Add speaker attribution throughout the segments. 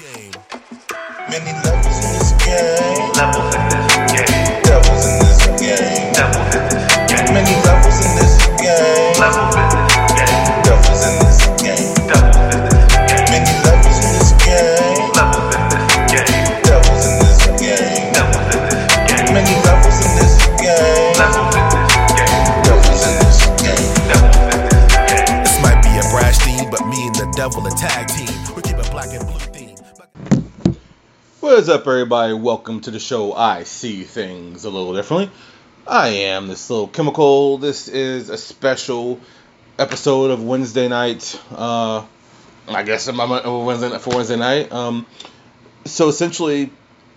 Speaker 1: game.
Speaker 2: Many levels in this game.
Speaker 3: Levels in this
Speaker 4: up, everybody? Welcome to the show. I see things a little differently. I am this little chemical. This is a special episode of Wednesday night. Uh, I guess I'm for Wednesday night. Um, so essentially,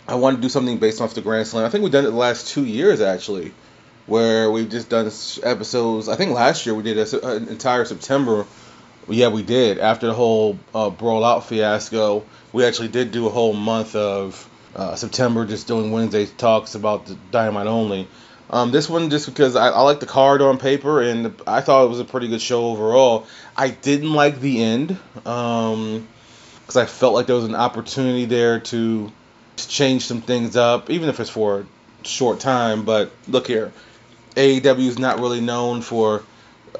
Speaker 4: I want to do something based off the Grand Slam. I think we've done it the last two years actually, where we've just done episodes. I think last year we did an entire September. Yeah, we did. After the whole uh, Brawl Out fiasco, we actually did do a whole month of uh, September just doing Wednesday talks about the Dynamite only. Um, this one just because I, I like the card on paper and I thought it was a pretty good show overall. I didn't like the end because I felt like there was an opportunity there to, to change some things up, even if it's for a short time. But look here, AEW is not really known for.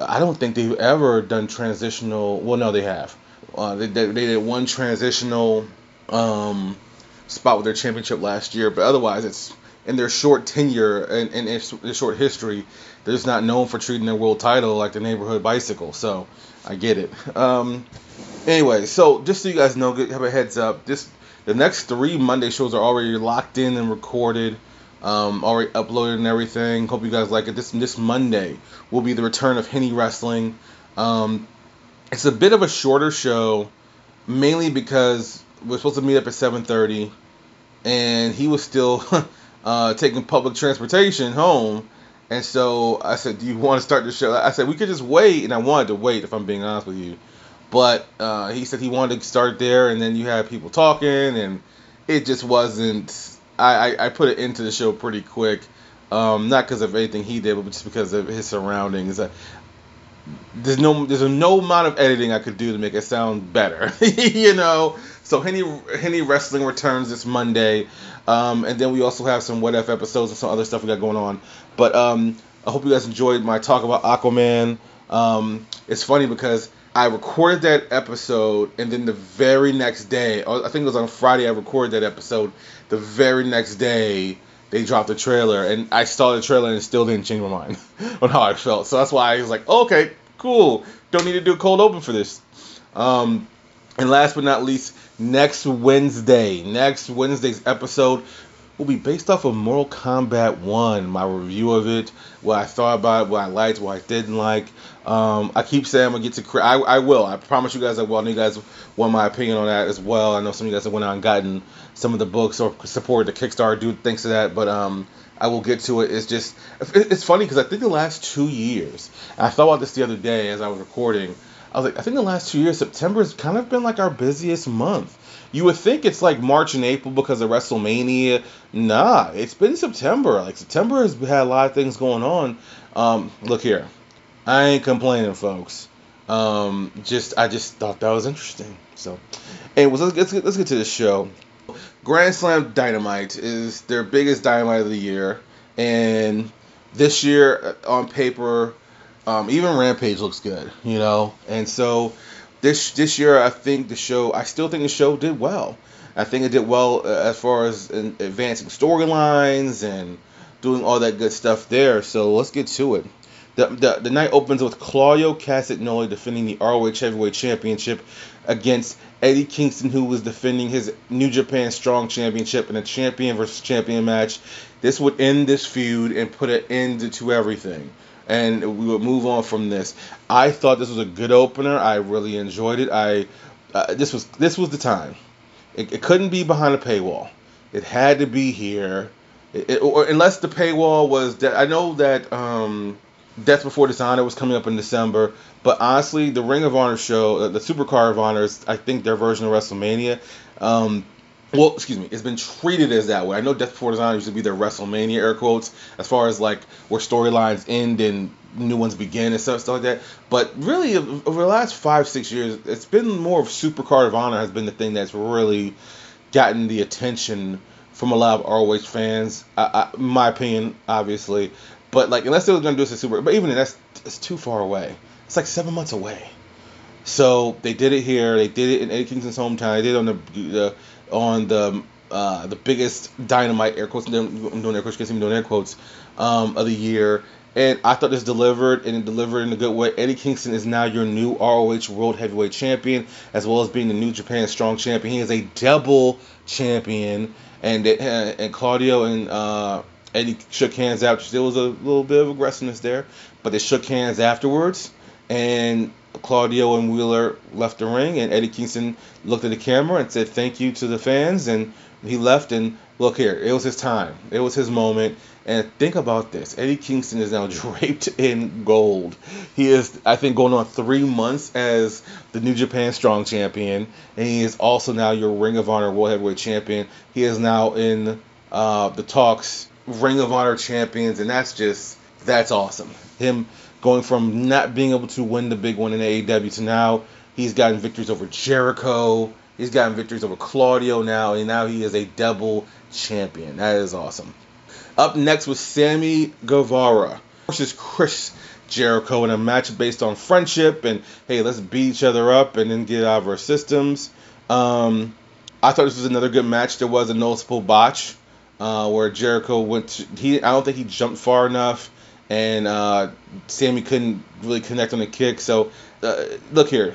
Speaker 4: I don't think they've ever done transitional. Well, no, they have. Uh, they, they, they did one transitional um, spot with their championship last year, but otherwise, it's in their short tenure and in, in their short history, they're just not known for treating their world title like the neighborhood bicycle. So I get it. Um, anyway, so just so you guys know, have a heads up. This the next three Monday shows are already locked in and recorded, um, already uploaded and everything. Hope you guys like it. This this Monday will be the return of Henny Wrestling. Um, it's a bit of a shorter show, mainly because we're supposed to meet up at 7:30, and he was still uh, taking public transportation home. And so I said, "Do you want to start the show?" I said, "We could just wait," and I wanted to wait, if I'm being honest with you. But uh, he said he wanted to start there, and then you had people talking, and it just wasn't. I, I, I put it into the show pretty quick, um, not because of anything he did, but just because of his surroundings. There's no there's no amount of editing I could do to make it sound better, you know. So Henny Henny Wrestling returns this Monday, um, and then we also have some what if episodes and some other stuff we got going on. But um, I hope you guys enjoyed my talk about Aquaman. Um, it's funny because I recorded that episode, and then the very next day, I think it was on Friday, I recorded that episode. The very next day, they dropped the trailer, and I saw the trailer and still didn't change my mind on how I felt. So that's why I was like, okay, cool. Don't need to do a cold open for this. Um, and last but not least, next Wednesday, next Wednesday's episode will be based off of Mortal Kombat 1, my review of it, what I thought about it, what I liked, what I didn't like. Um, I keep saying I'm going to get to, I, I will. I promise you guys I will. I know you guys want my opinion on that as well. I know some of you guys have went out and gotten some of the books or supported the Kickstarter dude thanks to that, but um, I will get to it. It's just, it's funny because I think the last two years, I thought about this the other day as I was recording, I was like, I think the last two years, September has kind of been like our busiest month. You would think it's like March and April because of WrestleMania. Nah, it's been September. Like September has had a lot of things going on. Um, look here, I ain't complaining, folks. Um, just I just thought that was interesting. So, anyways, let's, let's get let's get to the show. Grand Slam Dynamite is their biggest Dynamite of the year, and this year uh, on paper, um, even Rampage looks good, you know. And so this this year, I think the show, I still think the show did well. I think it did well uh, as far as in advancing storylines and doing all that good stuff there. So let's get to it. The, the, the night opens with Claudio Castagnoli defending the ROH Heavyweight Championship against Eddie Kingston, who was defending his New Japan Strong Championship in a champion versus champion match. This would end this feud and put an end to everything. And we would move on from this. I thought this was a good opener. I really enjoyed it. I uh, this was this was the time. It, it couldn't be behind a paywall. It had to be here. It, it- or unless the paywall was that I know that um, Death Before Dishonor was coming up in December, but honestly, the Ring of Honor show, uh, the Supercard of Honor, is I think their version of WrestleMania. Um, well, excuse me, it's been treated as that way. I know Death Before Design used to be their WrestleMania air quotes, as far as like where storylines end and new ones begin and stuff, stuff like that. But really, over the last five, six years, it's been more of Supercard of Honor has been the thing that's really gotten the attention from a lot of ROH fans. I, I, my opinion, obviously, but like unless they were gonna do this at Super, but even then, that's it's too far away. It's like seven months away. So they did it here. They did it in Eddie Kingston's hometown. They did it on the, the on the uh, the biggest dynamite air quotes. I'm doing air quotes. I'm doing air quotes um, of the year. And I thought this delivered and it delivered in a good way. Eddie Kingston is now your new ROH World Heavyweight Champion, as well as being the New Japan Strong Champion. He is a double champion, and it, and Claudio and uh, Eddie shook hands after. There was a little bit of aggressiveness there, but they shook hands afterwards, and Claudio and Wheeler left the ring, and Eddie Kingston looked at the camera and said thank you to the fans, and he left. And look here, it was his time, it was his moment. And think about this: Eddie Kingston is now draped in gold. He is, I think, going on three months as the New Japan Strong Champion, and he is also now your Ring of Honor World Heavyweight Champion. He is now in uh, the talks Ring of Honor champions, and that's just that's awesome. Him going from not being able to win the big one in AEW to now he's gotten victories over Jericho. He's gotten victories over Claudio now, and now he is a double champion. That is awesome. Up next was Sammy Guevara versus Chris Jericho in a match based on friendship and hey, let's beat each other up and then get out of our systems. Um, I thought this was another good match. There was a noticeable botch uh, where Jericho went. To, he I don't think he jumped far enough, and uh, Sammy couldn't really connect on the kick. So uh, look here,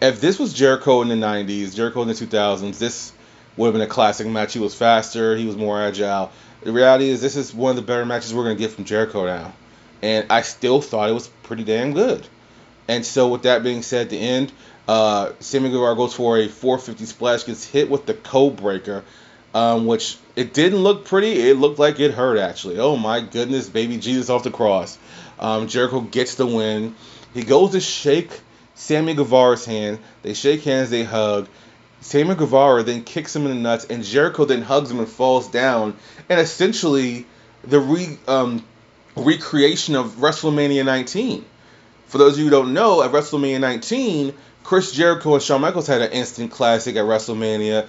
Speaker 4: if this was Jericho in the '90s, Jericho in the 2000s, this would have been a classic match. He was faster, he was more agile. The reality is, this is one of the better matches we're gonna get from Jericho now, and I still thought it was pretty damn good. And so, with that being said, the end, uh, Sammy Guevara goes for a 450 splash, gets hit with the code breaker, um, which it didn't look pretty. It looked like it hurt actually. Oh my goodness, baby Jesus off the cross. Um, Jericho gets the win. He goes to shake Sammy Guevara's hand. They shake hands, they hug. Sammy Guevara then kicks him in the nuts, and Jericho then hugs him and falls down. And essentially, the re, um, recreation of WrestleMania 19. For those of you who don't know, at WrestleMania 19, Chris Jericho and Shawn Michaels had an instant classic at WrestleMania.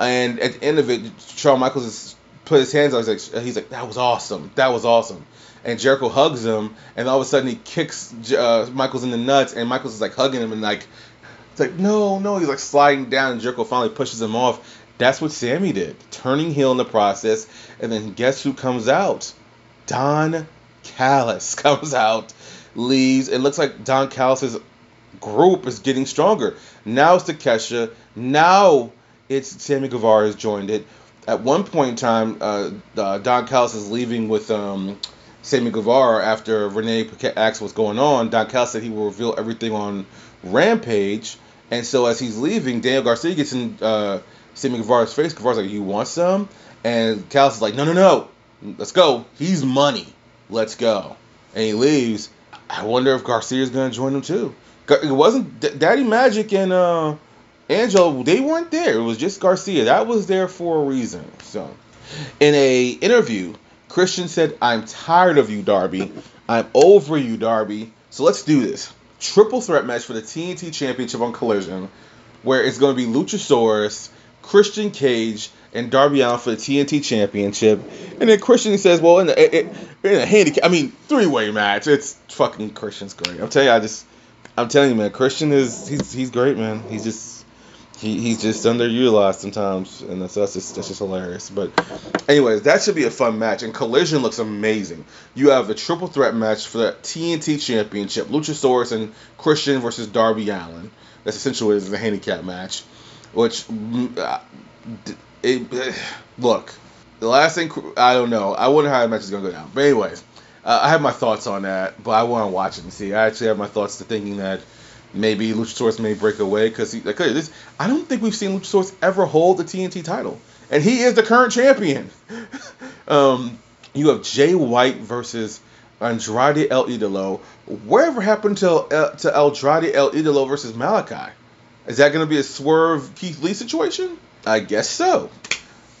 Speaker 4: And at the end of it, Shawn Michaels is, put his hands on. He's like, he's like, that was awesome. That was awesome. And Jericho hugs him, and all of a sudden he kicks uh, Michaels in the nuts, and Michaels is like hugging him, and like, it's like, no, no. He's like sliding down, and Jericho finally pushes him off. That's what Sammy did, turning heel in the process. And then guess who comes out? Don Callis comes out, leaves. It looks like Don Callis's group is getting stronger. Now it's Takeshita. Now it's Sammy Guevara has joined it. At one point in time, uh, uh, Don Callis is leaving with um, Sammy Guevara after Renee Paquette asked what's going on. Don Callis said he will reveal everything on Rampage. And so as he's leaving, Daniel Garcia gets in uh, Sammy Guevara's face. Guevara's like, "You want some?" And Callis is like, "No, no, no. Let's go. He's money. Let's go." And he leaves. I wonder if Garcia's gonna join him too. It wasn't Daddy Magic and uh, Angelo. They weren't there. It was just Garcia. That was there for a reason. So, in a interview, Christian said, "I'm tired of you, Darby. I'm over you, Darby. So let's do this." Triple threat match for the TNT Championship on Collision, where it's going to be Luchasaurus, Christian Cage, and Darby Allin for the TNT Championship. And then Christian says, "Well, in the in a handicap, I mean, three way match. It's fucking Christian's great. I'm telling you, I just, I'm telling you, man, Christian is he's he's great, man. He's just he, he's just underutilized sometimes, and that's that's just that's just hilarious. But anyways, that should be a fun match. And Collision looks amazing. You have a triple threat match for the TNT Championship: Luchasaurus and Christian versus Darby Allin. That's essentially is a handicap match. Which uh, it, look, the last thing I don't know. I wonder how the match is gonna go down. But anyways, uh, I have my thoughts on that. But I want to watch it and see. I actually have my thoughts to thinking that maybe Luchasaurus may break away because like this. I don't think we've seen Luchasaurus ever hold the TNT title, and he is the current champion. um, you have Jay White versus Andrade El Idolo. Whatever happened to uh, to Andrade El Idolo versus Malakai? Is that going to be a swerve Keith Lee situation? I guess so.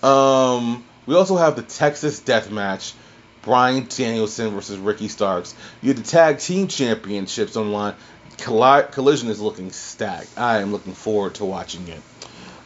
Speaker 4: Um, we also have the Texas Death Match. Bryan Danielson versus Ricky Starks. You have the tag team championships online. Colli- Collision is looking stacked. I am looking forward to watching it.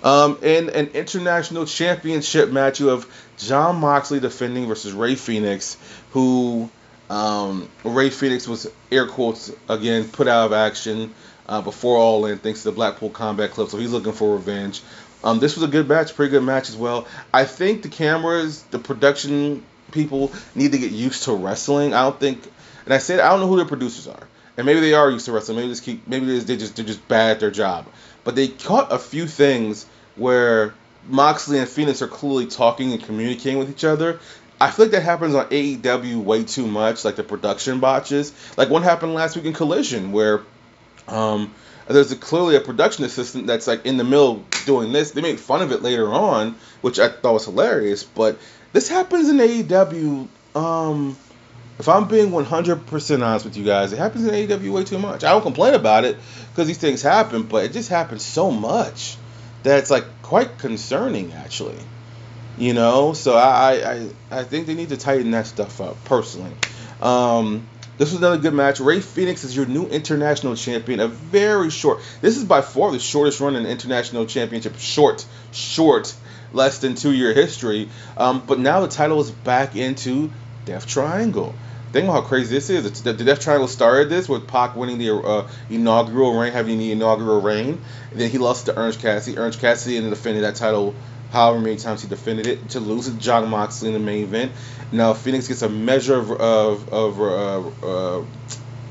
Speaker 4: Um, in an international championship match, you have Jon Moxley defending versus Rey Fenix, who um, Rey Fenix was air quotes again put out of action uh, before All In thanks to the Blackpool Combat Club, so he's looking for revenge. Um, this was a good match, pretty good match as well. I think the cameras, the production people need to get used to wrestling. I don't think, and I said I don't know who their producers are, and maybe they are used to wrestling. Maybe they just keep, maybe they just, they just they're just bad at their job. But they caught a few things where Moxley and Fenix are clearly talking and communicating with each other. I feel like that happens on AEW way too much, like the production botches. Like what happened last week in Collision, where um, there's a, clearly a production assistant that's like in the middle doing this. They made fun of it later on, which I thought was hilarious. But this happens in AEW. Um, if I'm being 100% honest with you guys, it happens in AEW way too much. I don't complain about it because these things happen, but it just happens so much that it's like quite concerning actually. You know, so I I, I think they need to tighten that stuff up personally. Um, this was another good match. Rey Fenix is your new international champion. A very short. This is by far the shortest run in international championship. Short, short, less than two year history. Um, but now the title is back into Death Triangle. Think about how crazy this is. The, the Death Triangle started this with Pac winning the uh, inaugural reign, having the inaugural reign. And then he lost to Orange Cassidy. Orange Cassidy ended up defending that title however many times he defended it to lose to Jon Moxley in the main event. Now Fenix gets a measure of of of uh, uh,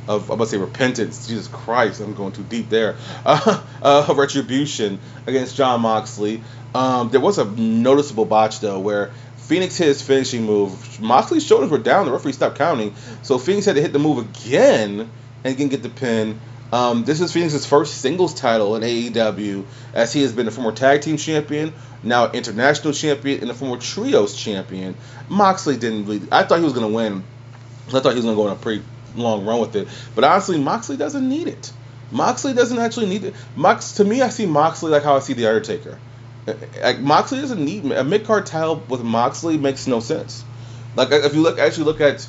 Speaker 4: of I'm gonna say repentance. Jesus Christ, I'm going too deep there. Uh, uh, retribution against Jon Moxley. Um, there was a noticeable botch though where Fenix hit his finishing move. Moxley's shoulders were down. The referee stopped counting, so Fenix had to hit the move again and can get the pin. Um, this is Fenix's first singles title in AEW, as he has been a former tag team champion, now international champion, and a former trios champion. Moxley didn't really. I thought he was going to win. I thought he was going to go on a pretty long run with it. But honestly, Moxley doesn't need it. Moxley doesn't actually need it. Mox to me, I see Moxley like how I see the Undertaker. Like Moxley doesn't need a mid card title with Moxley makes no sense. Like if you look actually look at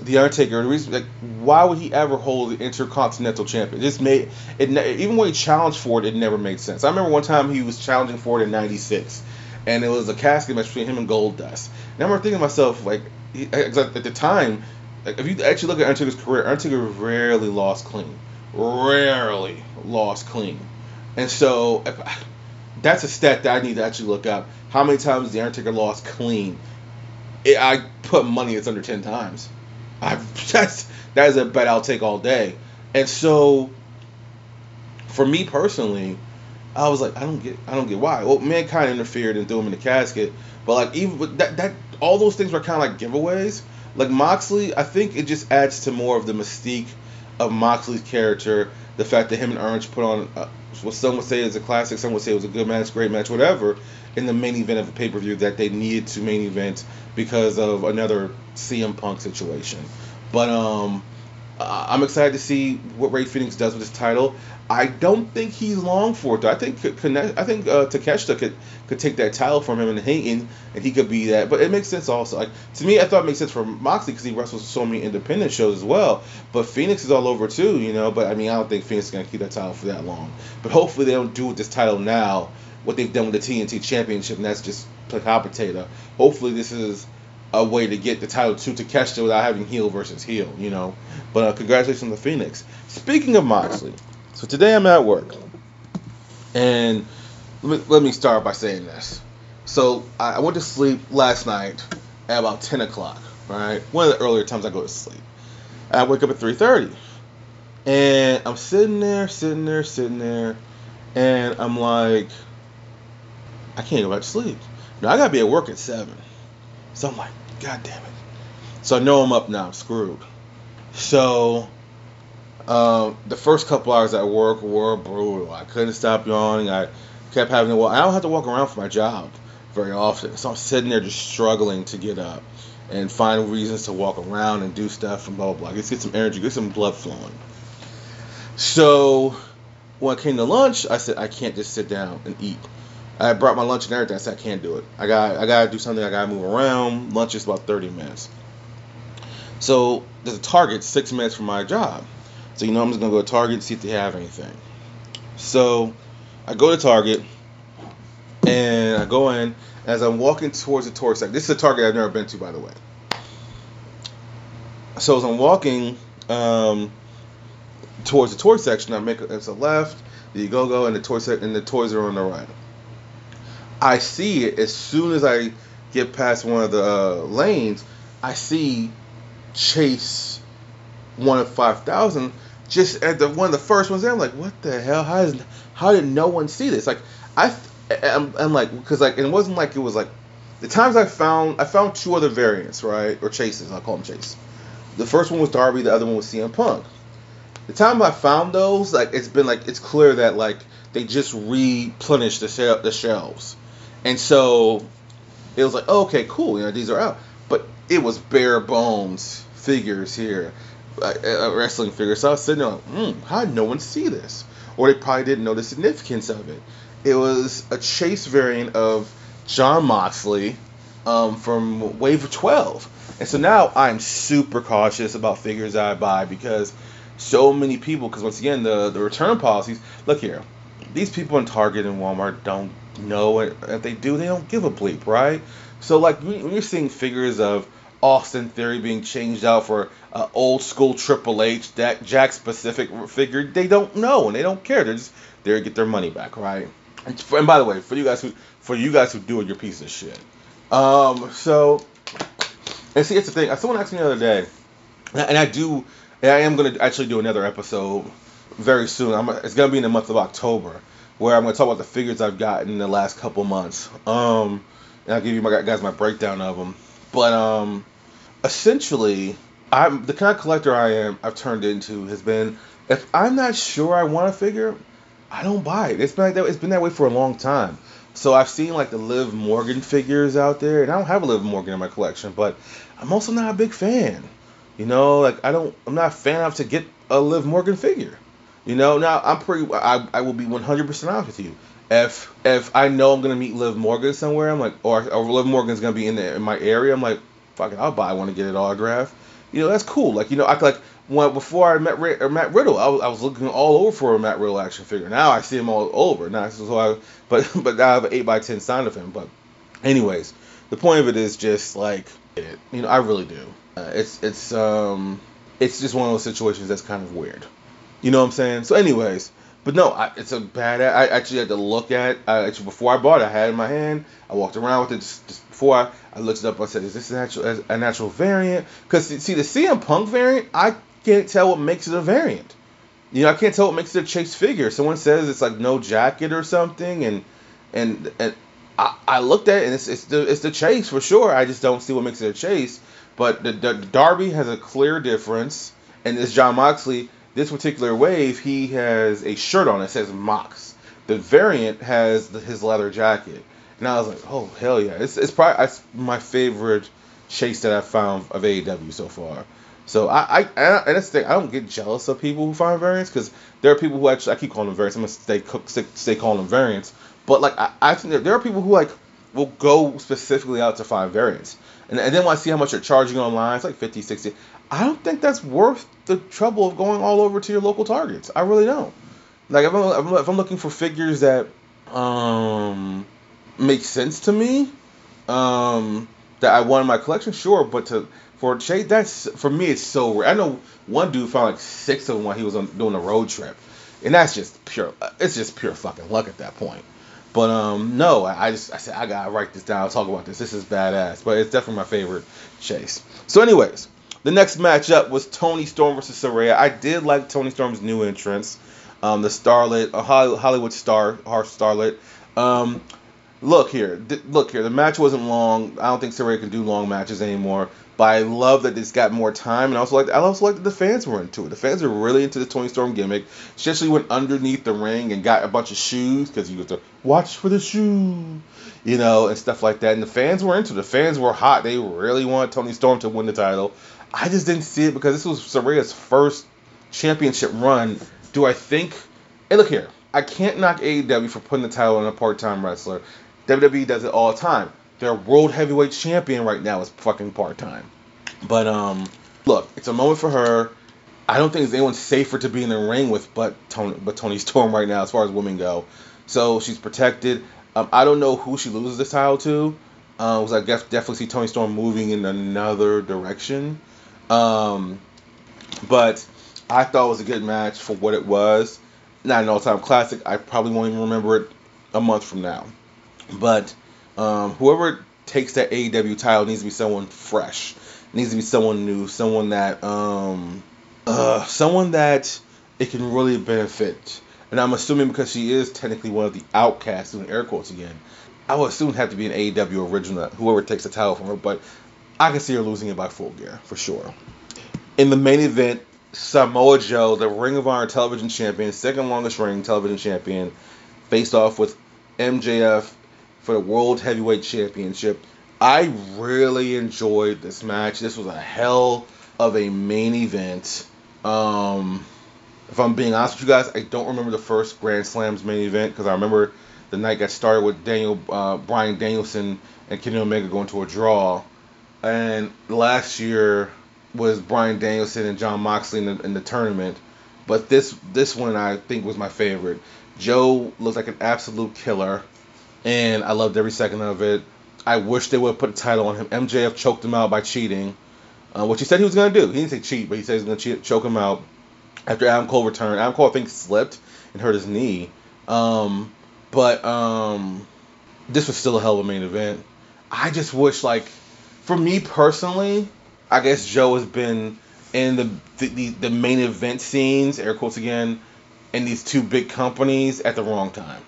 Speaker 4: the Undertaker, the reason like why would he ever hold the Intercontinental Champion? This made it even when he challenged for it, it never made sense. I remember one time he was challenging for it in '96, and it was a casket match between him and Goldust. And I remember thinking to myself like, he, at the time, like if you actually look at Undertaker's career, Undertaker rarely lost clean, rarely lost clean, and so if, that's a stat that I need to actually look up. How many times the Undertaker lost clean? It, I put money it's under ten times. I that's that is a bet I'll take all day. And so for me personally, I was like, I don't get I don't get why. Well, mankind interfered and threw him in the casket, but like even with that that all those things were kind of like giveaways. Like Moxley, I think it just adds to more of the mystique of Moxley's character. The fact that him and Orange put on uh, what some would say is a classic, some would say it was a good match, great match, whatever, in the main event of a pay per view that they needed to main event because of another CM Punk situation. But um, uh, I'm excited to see what Rey Fenix does with his title. I don't think he's long for it. Though. I think I think uh, Takeshita could could take that title from him and hang and he could be that. But it makes sense also. Like to me, I thought it makes sense for Moxley because he wrestles so many independent shows as well. But Fenix is all over too, you know. But I mean, I don't think Fenix is gonna keep that title for that long. But hopefully they don't do with this title now what they've done with the TNT Championship, and that's just placa potato. Hopefully this is a way to get the title to Takeshita without having heel versus heel, you know. But uh, congratulations to Fenix. Speaking of Moxley, so today I'm at work, and let me, let me start by saying this. So I, I went to sleep last night at about 10 o'clock, right? One of the earlier times I go to sleep. I wake up at 3:30, and I'm sitting there, sitting there, sitting there, and I'm like, I can't go back to sleep. Now I gotta be at work at seven. So I'm like, God damn it. So I know I'm up now, I'm screwed. So um, the first couple hours at work were brutal. I couldn't stop yawning. I kept having to walk. I don't have to walk around for my job very often. So I'm sitting there just struggling to get up and find reasons to walk around and do stuff and blah blah blah. Just get some energy, get some blood flowing. So when I came to lunch, I said I can't just sit down and eat. I brought my lunch and everything. I said I can't do it. I got I gotta do something. I gotta move around. Lunch is about 30 minutes. So there's a Target six minutes from my job. So you know I'm just gonna go to Target and see if they have anything. So I go to Target and I go in as I'm walking towards the toy section. This is a Target I've never been to, by the way. So as I'm walking um, towards the toy section, I make it's a left, the go go, and the sec- and the toys are on the right. I see it as soon as I get past one of the uh, lanes. I see Chase one of five thousand just at the one of the first ones there. I'm like, what the hell? How is how did no one see this? Like I, I'm, I'm like because like it wasn't like it was like the times I found I found two other variants right or chases. I'll call them chase. The first one was Darby. The other one was CM Punk. The time I found those, like it's been like it's clear that like they just replenished the shel- the shelves, and so it was like oh, okay, cool, you know these are out. But it was bare bones figures here, uh, uh, wrestling figures. So I was sitting there like, hmm, how did no one see this? Or they probably didn't know the significance of it. It was a chase variant of Jon Moxley um, from Wave 12. And so now I'm super cautious about figures I buy because so many people, because once again, the, the return policies, look here, these people in Target and Walmart don't it. If they do, they don't give a bleep, right? So, like, when you're seeing figures of Austin Theory being changed out for uh, old school Triple H, that Jack specific figure, they don't know and they don't care. They're just there to get their money back, right? And, for, and by the way, for you guys who for you guys who do it, piece of shit. Um, so and see, it's the thing. Someone asked me the other day, and I- and I do, and I am gonna actually do another episode very soon. I'm, it's gonna be in the month of October, where I'm gonna talk about the figures I've gotten in the last couple months. Um, and I'll give you my guys my breakdown of them. But um, essentially, I'm the kind of collector I am. I've turned into has been if I'm not sure I want a figure, I don't buy it. It's been like that. It's been that way for a long time. So I've seen like the Liv Morgan figures out there, and I don't have a Liv Morgan in my collection, but I'm also not a big fan. You know, like I don't, I'm not a fan enough to get a Liv Morgan figure. You know, now I'm pretty, I, I will be 100% honest with you. If if I know I'm gonna meet Liv Morgan somewhere, I'm like, or, or Liv Morgan's gonna be in the, in my area, I'm like, fuck it, I'll buy one to get it autographed. You know, that's cool. Like you know, I like when before I met Matt Riddle, I was, I was looking all over for a Matt Riddle action figure. Now I see him all over. Now but but now I have an eight by ten sign of him. But anyways, the point of it is just like it, you know, I really do. Uh, it's it's um it's just one of those situations that's kind of weird. You know what I'm saying? So anyways, but no, I, it's a bad. I actually had to look at. I actually before I bought it, I had it in my hand. I walked around with it just, just before I, I looked it up. I said, "Is this a natural a natural variant?" Because see, the CM Punk variant, I can't tell what makes it a variant. You know, I can't tell what makes it a chase figure. Someone says it's like no jacket or something, and and and I, I looked at it and it's it's the it's the chase for sure. I just don't see what makes it a chase. But the, the Darby has a clear difference, and this Jon Moxley, this particular wave, he has a shirt on that says Mox. The variant has the, his leather jacket, and I was like, oh hell yeah! It's it's probably it's my favorite chase that I've found of AEW so far. So I, I and that's the thing. I don't get jealous of people who find variants because there are people who actually I keep calling them variants. I'm gonna stay, stay calling them variants. But like I, I think there, there are people who like will go specifically out to find variants. And, and then when I see how much they're charging online, it's like 50, 60. I don't think that's worth the trouble of going all over to your local targets. I really don't. Like if I'm, if I'm looking for figures that um make sense to me, um that I want in my collection, sure. But to for Chase, that's for me, it's so rare. I know one dude found like six of them while he was on, doing a road trip, and that's just pure. It's just pure fucking luck at that point. But um, no, I, just I said I gotta write this down. I'll talk about this. This is badass. But it's definitely my favorite chase. So, anyways, the next matchup was Toni Storm versus Saraya. I did like Toni Storm's new entrance, um, the Starlet, a Hollywood star, our Starlet. Um, look here, th- look here. The match wasn't long. I don't think Saraya can do long matches anymore. But I love that it's got more time, and I also like I also like that the fans were into it. The fans were really into the Toni Storm gimmick. She actually went underneath the ring and got a bunch of shoes because you have to watch for the shoe, you know, and stuff like that. And the fans were into it. The fans were hot. They really wanted Toni Storm to win the title. I just didn't see it because this was Saraya's first championship run. Do I think? Hey, look here. I can't knock AEW for putting the title on a part-time wrestler. WWE does it all the time. Their world heavyweight champion right now is fucking part-time. But um, look, it's a moment for her. I don't think there's anyone safer to be in the ring with but Toni, but Toni Storm right now as far as women go. So she's protected. Um, I don't know who she loses this title to. Uh, 'cause I guess definitely see Toni Storm moving in another direction. Um, but I thought it was a good match for what it was. Not an all-time classic. I probably won't even remember it a month from now. But um, whoever takes that AEW title needs to be someone fresh. Needs to be someone new. Someone that um, uh, someone that it can really benefit. And I'm assuming because she is technically one of the outcasts, doing air quotes again, I would assume have to be an AEW original, whoever takes the title from her. But I can see her losing it by full gear for sure. In the main event, Samoa Joe, the Ring of Honor Television Champion, second longest reigning Television Champion, faced off with MJF for the World Heavyweight Championship. I really enjoyed this match. This was a hell of a main event. Um, if I'm being honest with you guys, I don't remember the first Grand Slam's main event because I remember the night got started with Daniel, uh, Bryan Danielson and Kenny Omega going to a draw, and last year was Bryan Danielson and Jon Moxley in the, in the tournament. But this this one I think was my favorite. Joe looks like an absolute killer, and I loved every second of it. I wish they would put a title on him. MJF choked him out by cheating, uh, which he said he was going to do. He didn't say cheat, but he said he was going to choke him out after Adam Cole returned. Adam Cole, I think, slipped and hurt his knee. Um, but um, this was still a hell of a main event. I just wish, like, for me personally, I guess Joe has been in the, the, the main event scenes, air quotes again, in these two big companies at the wrong time.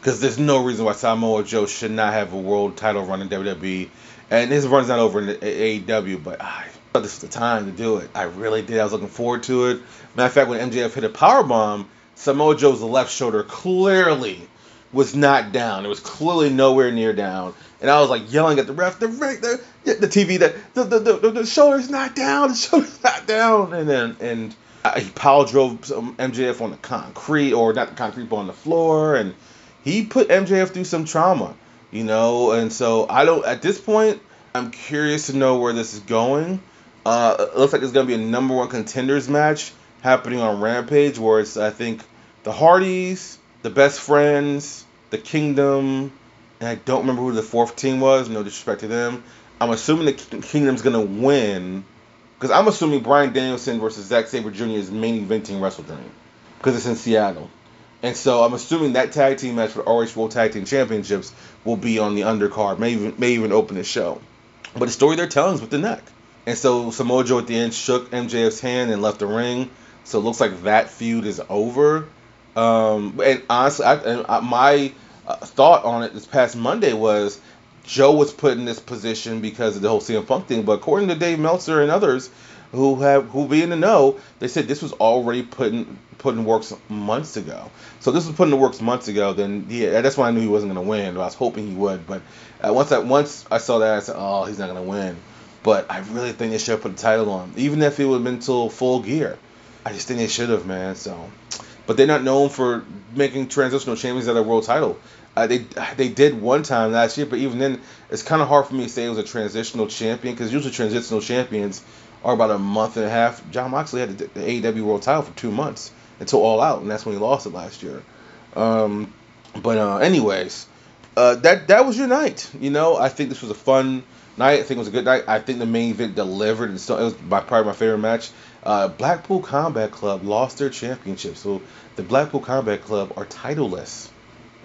Speaker 4: Because there's no reason why Samoa Joe should not have a world title run in WWE. And his run's not over in AEW, but I thought this was the time to do it. I really did. I was looking forward to it. Matter of fact, when MJF hit a power bomb, Samoa Joe's left shoulder clearly was not down. It was clearly nowhere near down. And I was like yelling at the ref, the ref, the, the TV that the, the, the, the shoulder's not down, the shoulder's not down. And then and I, he power drove some MJF on the concrete or not the concrete but on the floor and he put MJF through some trauma, you know. And so I don't at this point I'm curious to know where this is going. Uh, it looks like it's gonna be a number one contenders match happening on Rampage, where it's I think the Hardys, the Best Friends, the Kingdom, and I don't remember who the fourth team was. No disrespect to them. I'm assuming the Kingdom's gonna win because I'm assuming Bryan Danielson versus Zack Sabre Jr. is main eventing Wrestle Dream because it's in Seattle. And so I'm assuming that tag team match for the ROH World Tag Team Championships will be on the undercard, may even may even open the show. But the story they're telling is with the neck. And so Samoa Joe at the end shook MJF's hand and left the ring. So it looks like that feud is over. Um, and honestly, I, and I, my uh, thought on it this past Monday was Joe was put in this position because of the whole CM Punk thing. But according to Dave Meltzer and others who have who be in the know, they said this was already put in put in works months ago. So this was put in the works months ago. Then yeah, that's why I knew he wasn't gonna win. I was hoping he would, but uh, once I once I saw that, I said, oh, he's not gonna win. But I really think they should have put the title on, even if it would have been till full gear. I just think they should have, man. So, but they're not known for making transitional champions at a world title. Uh, they they did one time last year, but even then, it's kind of hard for me to say it was a transitional champion because usually transitional champions are about a month and a half. Jon Moxley had the, the AEW World Title for two months until All Out, and that's when he lost it last year. Um, but uh, anyways, uh, that that was your night. You know, I think this was a fun night. I think it was a good night. I think the main event delivered, and so it was by probably my favorite match. Uh, Blackpool Combat Club lost their championship, so the Blackpool Combat Club are titleless,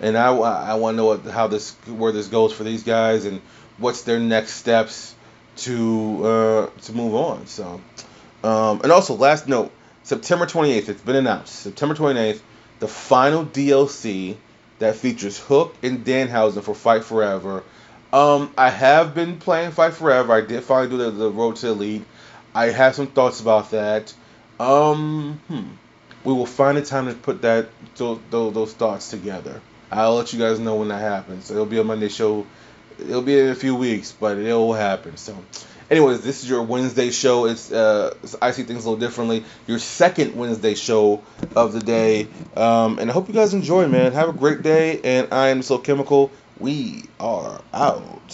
Speaker 4: and I, I want to know what, how this where this goes for these guys and what's their next steps to uh, to move on. So, um, and also last note, September 28th, it's been announced. September 28th, the final DLC that features Hook and Danhausen for Fight Forever. Um, I have been playing Fight Forever. I did finally do the, the Road to Elite. I have some thoughts about that. Um, hmm. We will find a time to put that those, those, thoughts together. I'll let you guys know when that happens. It'll be on Monday show. It'll be in a few weeks, but it will happen. So, Anyways, this is your Wednesday show. It's uh, I see things a little differently. Your second Wednesday show of the day, um, and I hope you guys enjoy, man. Have a great day, and I am so chemical. We are out.